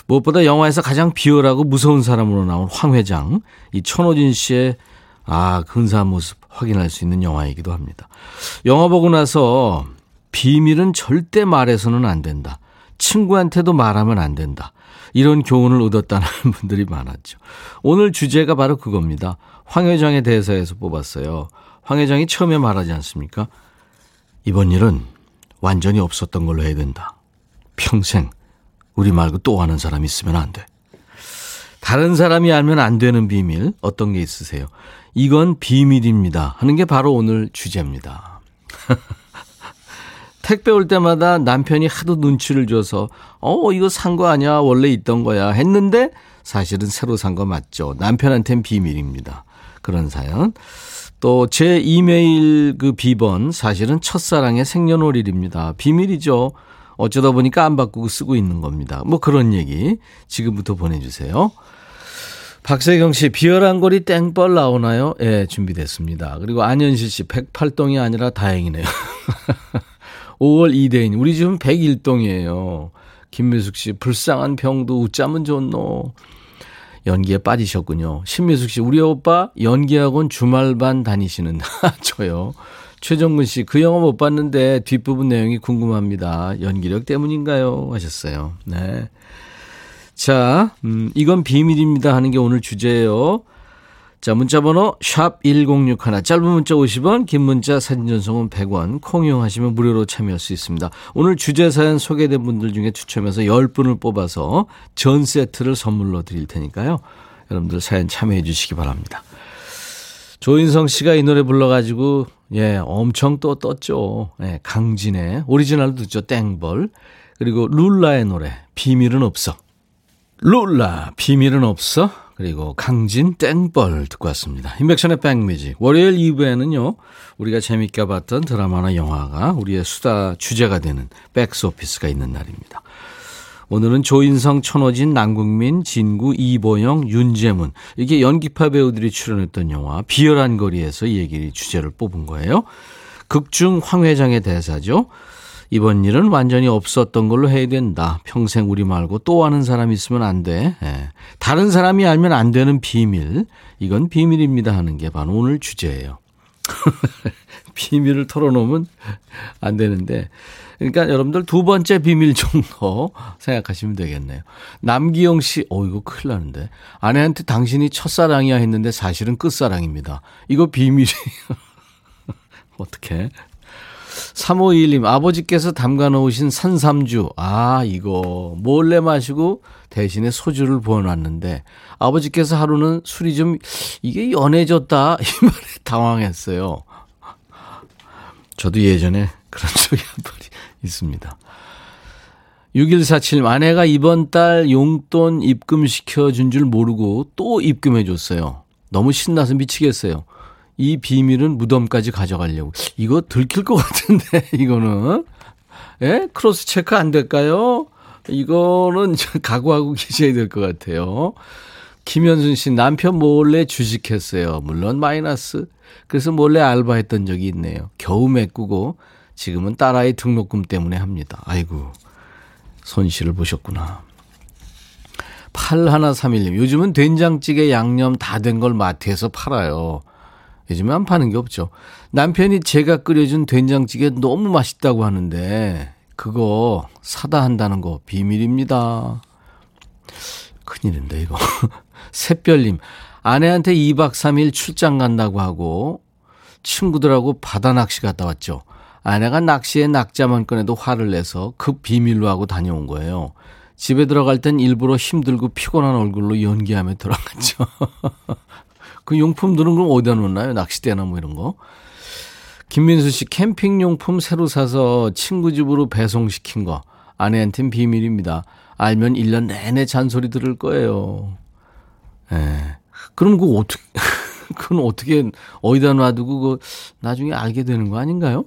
무엇보다 영화에서 가장 비열하고 무서운 사람으로 나온 황 회장. 이 천호진 씨의 아, 근사한 모습 확인할 수 있는 영화이기도 합니다. 영화 보고 나서 비밀은 절대 말해서는 안 된다. 친구한테도 말하면 안 된다. 이런 교훈을 얻었다는 <laughs> 분들이 많았죠. 오늘 주제가 바로 그겁니다. 황 회장의 대사에서 뽑았어요. 황 회장이 처음에 말하지 않습니까? 이번 일은 완전히 없었던 걸로 해야 된다. 평생 우리 말고 또 하는 사람 있으면 안 돼. 다른 사람이 알면 안 되는 비밀 어떤 게 있으세요? 이건 비밀입니다. 하는 게 바로 오늘 주제입니다. <laughs> 택배 올 때마다 남편이 하도 눈치를 줘서 어 이거 산 거 아니야 원래 있던 거야 했는데 사실은 새로 산 거 맞죠. 남편한텐 비밀입니다. 그런 사연. 또 제 이메일 그 비번 사실은 첫사랑의 생년월일입니다. 비밀이죠. 어쩌다 보니까 안 바꾸고 쓰고 있는 겁니다. 뭐 그런 얘기 지금부터 보내주세요. 박세경 씨, 비열한 거리 땡벌 나오나요? 예, 네, 준비됐습니다. 그리고 안현실 씨, 108동이 아니라 다행이네요. <laughs> 5월 2대인. 우리 집은 101동이에요. 김미숙 씨, 불쌍한 병도 웃자면 좋노. 연기에 빠지셨군요. 신미숙 씨, 우리 오빠 연기학원 주말반 다니시는, <laughs> 저요. 최정근 씨, 그 영화 못 봤는데 뒷부분 내용이 궁금합니다. 연기력 때문인가요? 하셨어요. 네. 자, 음, 이건 비밀입니다 하는 게 오늘 주제예요. 자, 문자 번호 샵 1061, 짧은 문자 50원, 긴 문자 사진 전송은 100원, 콩 이용하시면 무료로 참여할 수 있습니다. 오늘 주제 사연 소개된 분들 중에 추첨해서 10분을 뽑아서 전 세트를 선물로 드릴 테니까요. 여러분들 사연 참여해 주시기 바랍니다. 조인성 씨가 이 노래 불러가지고, 예, 엄청 또 떴죠. 예, 강진의 오리지널도 듣죠. 땡벌. 그리고 룰라의 노래, 비밀은 없어. 룰라, 비밀은 없어. 그리고 강진 땡벌 듣고 왔습니다. 인백션의 백뮤직. 월요일 2부에는요, 우리가 재밌게 봤던 드라마나 영화가 우리의 수다 주제가 되는 백스오피스가 있는 날입니다. 오늘은 조인성, 천호진, 남국민, 진구, 이보영, 윤재문 이게 연기파 배우들이 출연했던 영화 비열한 거리에서 이 얘기를 주제를 뽑은 거예요. 극중 황 회장의 대사죠. 이번 일은 완전히 없었던 걸로 해야 된다. 평생 우리 말고 또 하는 사람 있으면 안 돼. 예. 다른 사람이 알면 안 되는 비밀. 이건 비밀입니다 하는 게 바로 오늘 주제예요. <laughs> 비밀을 털어놓으면 안 되는데. 그러니까 여러분들 두 번째 비밀 정도 <laughs> 생각하시면 되겠네요. 남기영 씨, 어, 이거 큰일 나는데. 아내한테 당신이 첫사랑이야 했는데 사실은 끝사랑입니다. 이거 비밀이에요. <laughs> 어떻게? 3521님, 아버지께서 담가 놓으신 산삼주. 아, 이거 몰래 마시고 대신에 소주를 부어놨는데 아버지께서 하루는 술이 좀 이게 연해졌다. <laughs> 이 말에 당황했어요. 저도 예전에 그런 <laughs> 적이 한 번 있습니다. 6147 아내가 이번 달 용돈 입금시켜 준 줄 모르고 또 입금해 줬어요. 너무 신나서 미치겠어요. 이 비밀은 무덤까지 가져가려고. 이거 들킬 것 같은데, <laughs> 이거는. 예? 크로스 체크 안 될까요? 이거는 각오하고 계셔야 될 것 같아요. 김현순 씨, 남편 몰래 주식했어요. 물론 마이너스. 그래서 몰래 알바했던 적이 있네요. 겨우 메꾸고 지금은 딸아이 등록금 때문에 합니다. 아이고, 손실을 보셨구나. 8131님, 요즘은 된장찌개 양념 다 된 걸 마트에서 팔아요. 요즘에 안 파는 게 없죠. 남편이 제가 끓여준 된장찌개 너무 맛있다고 하는데 그거 사다 한다는 거 비밀입니다. 큰일인데 이거. <laughs> 샛별님 아내한테 2박 3일 출장 간다고 하고 친구들하고 바다 낚시 갔다 왔죠. 아내가 낚시에 낙자만 꺼내도 화를 내서 급 비밀로 하고 다녀온 거예요. 집에 들어갈 땐 일부러 힘들고 피곤한 얼굴로 연기하며 들어갔죠. <laughs> 그 용품들은 그럼 어디다 놓나요? 낚싯대나 뭐 이런 거. 김민수 씨 캠핑 용품 새로 사서 친구 집으로 배송시킨 거. 아내한텐 비밀입니다. 알면 1년 내내 잔소리 들을 거예요. 예. 그럼 그거 어떻게, <laughs> 그건 어떻게, 어디다 놔두고, 그, 나중에 알게 되는 거 아닌가요?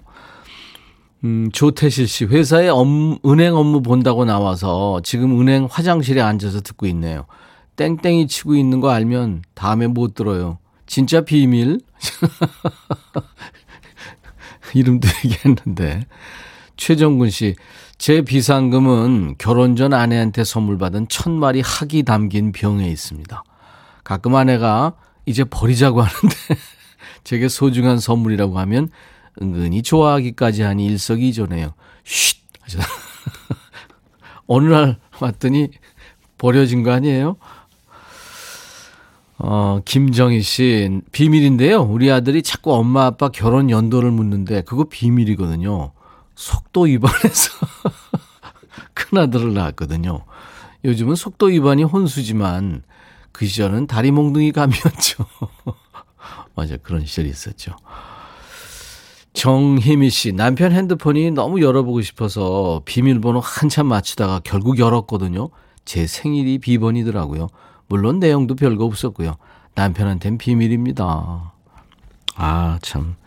음, 조태실 씨, 회사에 업, 은행 업무 본다고 나와서 지금 은행 화장실에 앉아서 듣고 있네요. 땡땡이 치고 있는 거 알면 다음에 못 들어요. 진짜 비밀? <laughs> 이름도 얘기했는데. 최정근 씨, 제 비상금은 결혼 전 아내한테 선물 받은 천 마리 학이 담긴 병에 있습니다. 가끔 아내가 이제 버리자고 하는데 <laughs> 제게 소중한 선물이라고 하면 은근히 좋아하기까지 하니 일석이조네요. 쉿! <laughs> 어느 날 왔더니 버려진 거 아니에요? 어, 김정희 씨, 비밀인데요. 우리 아들이 자꾸 엄마 아빠 결혼 연도를 묻는데 그거 비밀이거든요. 속도 위반해서 <laughs> 큰아들을 낳았거든요. 요즘은 속도 위반이 혼수지만 그 시절은 다리 몽둥이 감이었죠. <laughs> 맞아, 그런 시절이 있었죠. 정희미 씨, 남편 핸드폰이 너무 열어보고 싶어서 비밀번호 한참 맞추다가 결국 열었거든요. 제 생일이 비번이더라고요. 물론 내용도 별거 없었고요. 남편한텐 비밀입니다. 아, 참.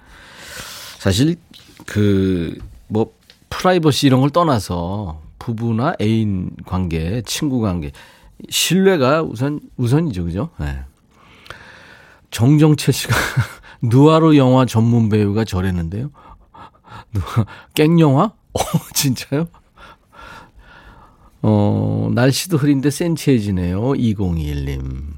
사실, 그, 뭐, 프라이버시 이런 걸 떠나서 부부나 애인 관계, 친구 관계, 신뢰가 우선, 우선이죠. 그죠? 네. 정정채 씨가 <laughs> 누아르 영화 전문 배우가 저랬는데요. 깽영화? <laughs> 어, 진짜요? 어, 날씨도 흐린데 센치해지네요. 2021님.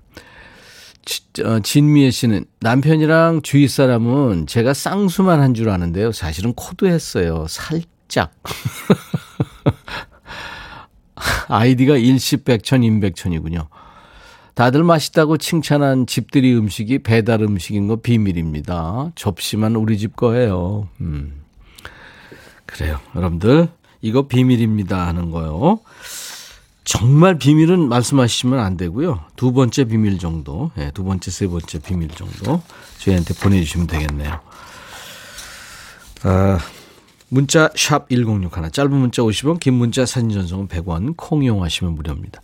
어, 진미애 씨는 남편이랑 주위 사람은 제가 쌍수만 한 줄 아는데요. 사실은 코도 했어요. 살짝. <laughs> 아이디가 일시백천 임백천이군요. 다들 맛있다고 칭찬한 집들이 음식이 배달 음식인 거 비밀입니다. 접시만 우리 집 거예요. 음. 그래요. 여러분들, 이거 비밀입니다 하는 거요. 정말 비밀은 말씀하시면 안 되고요. 두 번째 비밀 정도, 네, 두 번째, 세 번째 비밀 정도 저희한테 보내주시면 되겠네요. 아, 문자 샵 1061, 짧은 문자 50원, 긴 문자 사진 전송은 100원, 콩 이용하시면 무료입니다.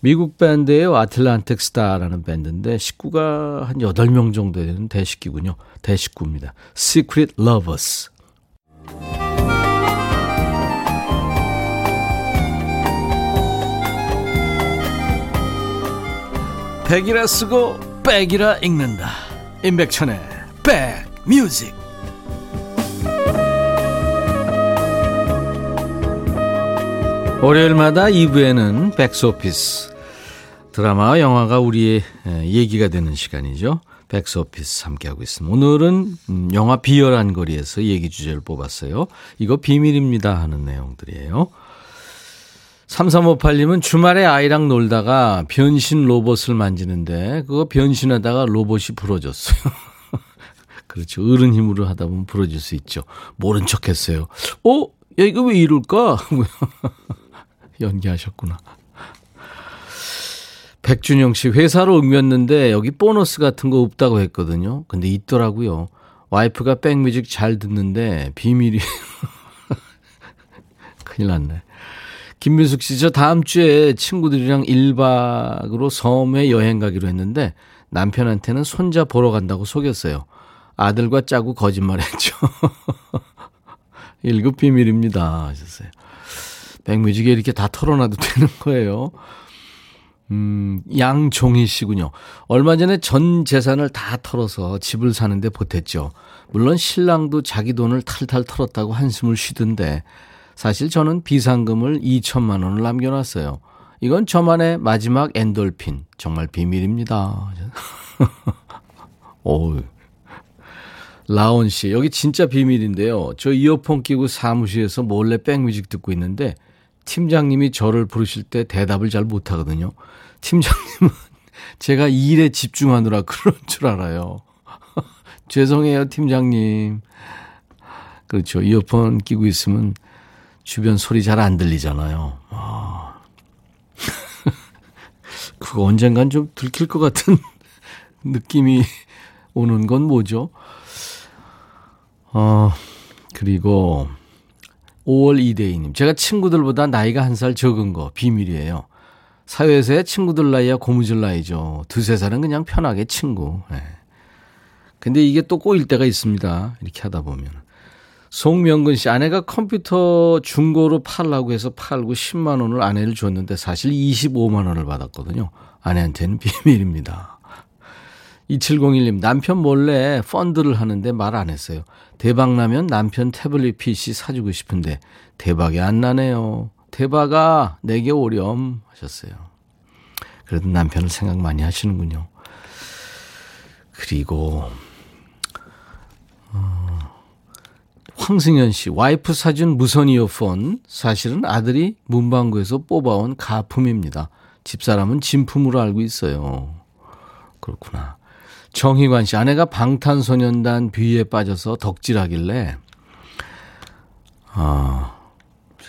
미국 밴드예요. 아틀란틱 스타라는 밴드인데 식구가 한 8명 정도 되는 대식구군요. 대식구입니다. Secret Lovers. 백이라 쓰고 백이라 읽는다. 임백천의 백뮤직. 월요일마다 2부에는 백스오피스 드라마와 영화가 우리의 얘기가 되는 시간이죠. 백스오피스 함께하고 있습니다. 오늘은 음, 영화 비열한 거리에서 얘기 주제를 뽑았어요. 이거 비밀입니다 하는 내용들이에요. 3358님은 주말에 아이랑 놀다가 변신 로봇을 만지는데 그거 변신하다가 로봇이 부러졌어요. <laughs> 그렇죠. 어른 힘으로 하다 보면 부러질 수 있죠. 모른 척 했어요. 어? 야, 이거 왜 이럴까? <laughs> 연기하셨구나. 백준영 씨, 회사로 옮겼는데 여기 보너스 같은 거 없다고 했거든요. 근데 있더라고요. 와이프가 백뮤직 잘 듣는데 비밀이. <laughs> 큰일 났네. 김민숙 씨, 저 다음 주에 친구들이랑 1박으로 섬에 여행 가기로 했는데 남편한테는 손자 보러 간다고 속였어요. 아들과 짜고 거짓말 했죠. 1급 <laughs> 비밀입니다. 하셨어요. 백뮤직에 이렇게 다 털어놔도 되는 거예요. 음, 양종희 씨군요. 얼마 전에 전 재산을 다 털어서 집을 사는데 보탰죠. 물론 신랑도 자기 돈을 탈탈 털었다고 한숨을 쉬던데 사실 저는 비상금을 2천만 원을 남겨놨어요. 이건 저만의 마지막 엔돌핀. 정말 비밀입니다. <laughs> 오 라온 씨, 여기 진짜 비밀인데요. 저 이어폰 끼고 사무실에서 몰래 백뮤직 듣고 있는데 팀장님이 저를 부르실 때 대답을 잘 못하거든요. 팀장님은 <laughs> 제가 일에 집중하느라 그런 줄 알아요. <laughs> 죄송해요, 팀장님. 그렇죠. 이어폰 끼고 있으면 주변 소리 잘 안 들리잖아요. 아. <laughs> 그거 언젠간 좀 들킬 것 같은 <laughs> 느낌이 오는 건 뭐죠? 어, 그리고 5월 이대희님. 제가 친구들보다 나이가 한 살 적은 거 비밀이에요. 사회에서의 친구들 나이야 고무줄 나이죠. 두세 살은 그냥 편하게 친구. 네. 근데 이게 또 꼬일 때가 있습니다. 이렇게 하다 보면. 송명근 씨, 아내가 컴퓨터 중고로 팔라고 해서 팔고 10만 원을 아내를 줬는데 사실 25만 원을 받았거든요. 아내한테는 <laughs> 비밀입니다. 2701님, 남편 몰래 펀드를 하는데 말 안 했어요. 대박 나면 남편 태블릿 PC 사주고 싶은데 대박이 안 나네요. 대박아, 내게 오렴 하셨어요. 그래도 남편을 생각 많이 하시는군요. 그리고, 어, 황승현 씨, 와이프 사준 무선 이어폰, 사실은 아들이 문방구에서 뽑아온 가품입니다. 집사람은 진품으로 알고 있어요. 그렇구나. 정희관 씨, 아내가 방탄소년단 뷔에 빠져서 덕질하길래, 아,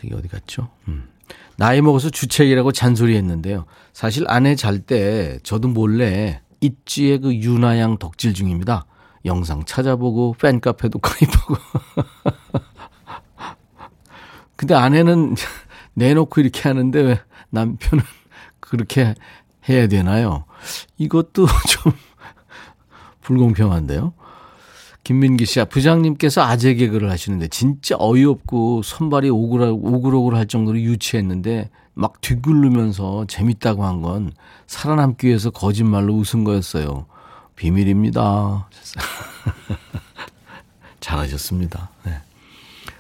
이게 어디 갔죠? 음. 나이 먹어서 주책이라고 잔소리 했는데요. 사실 아내 잘 때 저도 몰래 있지의 그 유나양 덕질 중입니다. 영상 찾아보고 팬카페도 <laughs> 가입하고. 근데 아내는 <laughs> 내놓고 이렇게 하는데 왜 남편은 <laughs> 그렇게 해야 되나요? 이것도 좀 불공평한데요. 김민기 씨, 부장님께서 아재 개그를 하시는데 진짜 어이없고 손발이 오글오글 할 정도로 유치했는데 막 뒤굴르면서 재밌다고 한 건 살아남기 위해서 거짓말로 웃은 거였어요. 비밀입니다. <laughs> 잘하셨습니다. 네.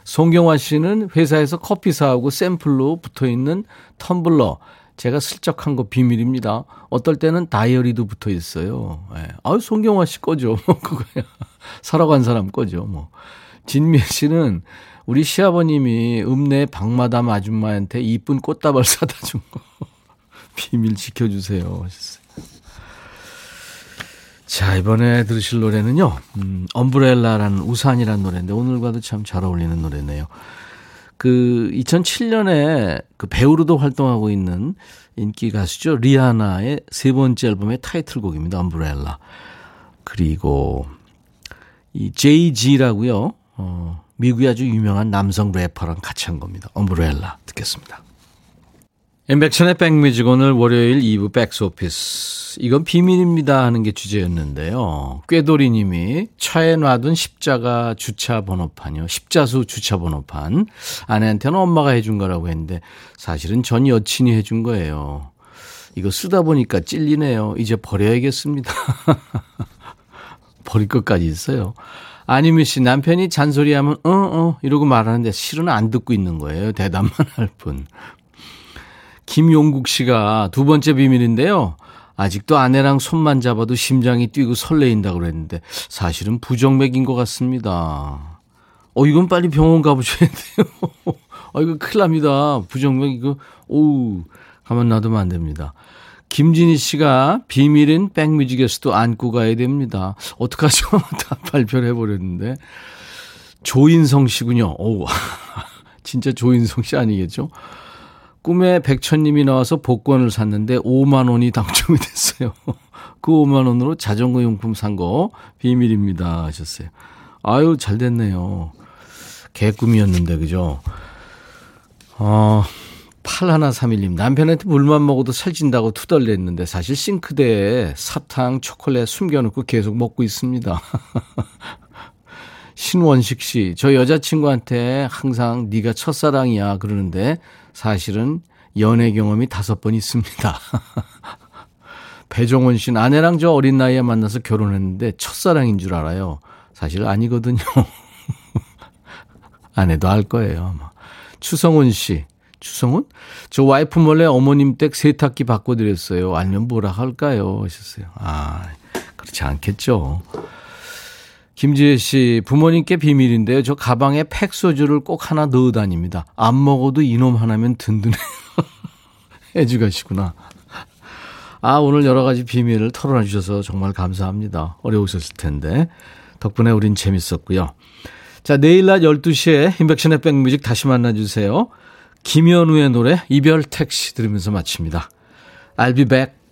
송경화 씨는 회사에서 커피 사하고 샘플로 붙어 있는 텀블러. 제가 슬쩍 한 거 비밀입니다. 어떨 때는 다이어리도 붙어 있어요. 네. 아유, 송경화 씨 거죠. <laughs> 뭐, 그거야. 살아간 사람 거죠. 뭐. 진미 씨는 우리 시아버님이 읍내 박마담 아줌마한테 이쁜 꽃다발 <laughs> 사다 준 거. 비밀 지켜주세요. 하셨어요. 자, 이번에 들으실 노래는요, 음, 엄브렐라라는 우산이라는 노래인데, 오늘과도 참 잘 어울리는 노래네요. 그 2007년에 그 배우로도 활동하고 있는 인기 가수죠. 리아나의 세 번째 앨범의 타이틀곡입니다. 엄브렐라. 그리고 이 JG라고요. 어, 미국의 아주 유명한 남성 래퍼랑 같이 한 겁니다. 엄브렐라 듣겠습니다. 엠백천의 백뮤직 오늘 월요일 2부 백스오피스. 이건 비밀입니다 하는 게 주제였는데요. 꾀돌이 님이 차에 놔둔 십자가 주차 번호판이요. 십자수 주차 번호판. 아내한테는 엄마가 해준 거라고 했는데 사실은 전 여친이 해준 거예요. 이거 쓰다 보니까 찔리네요. 이제 버려야겠습니다. <laughs> 버릴 것까지 있어요. 아니면 씨 남편이 잔소리하면 어어 어, 이러고 말하는데 실은 안 듣고 있는 거예요. 대답만 할 뿐. 김용국 씨가 두 번째 비밀인데요. 아직도 아내랑 손만 잡아도 심장이 뛰고 설레인다고 그랬는데 사실은 부정맥인 것 같습니다. 어, 이건 빨리 병원 가보셔야 돼요. <laughs> 아, 이거 큰일 납니다. 부정맥 이거, 오우, 가만 놔두면 안 됩니다. 김진희 씨가 비밀인 백뮤직에서도 안고 가야 됩니다. 어떡하죠? <laughs> 다 발표를 해버렸는데. 조인성 씨군요. 오, <laughs> 진짜 조인성 씨 아니겠죠? 꿈에 백천님이 나와서 복권을 샀는데 5만 원이 당첨이 됐어요. <laughs> 그 5만 원으로 자전거 용품 산 거 비밀입니다 하셨어요. 아유 잘 됐네요. 개꿈이었는데 그죠? 어, 8131님 남편한테 물만 먹어도 살찐다고 투덜댔는데 사실 싱크대에 사탕, 초콜릿 숨겨놓고 계속 먹고 있습니다. <laughs> 신원식 씨, 저 여자친구한테 항상 네가 첫사랑이야 그러는데 사실은 연애 경험이 다섯 번 있습니다. <laughs> 배종원 씨는 아내랑 저 어린 나이에 만나서 결혼했는데 첫사랑인 줄 알아요. 사실 아니거든요. <laughs> 아내도 알 거예요. 아마. 추성훈 씨. 추성훈? 저 와이프 몰래 어머님 댁 세탁기 바꿔드렸어요. 아니면 뭐라 할까요? 하셨어요. 아, 그렇지 않겠죠. 김지혜 씨, 부모님께 비밀인데요. 저 가방에 팩소주를 꼭 하나 넣어 다닙니다. 안 먹어도 이놈 하나면 든든해요. <laughs> 해주가시구나. 아, 오늘 여러 가지 비밀을 털어놔 주셔서 정말 감사합니다. 어려우셨을 텐데. 덕분에 우린 재밌었고요. 자, 내일 낮 12시에 인백션의 백뮤직 다시 만나주세요. 김현우의 노래 이별 택시 들으면서 마칩니다. I'll be back.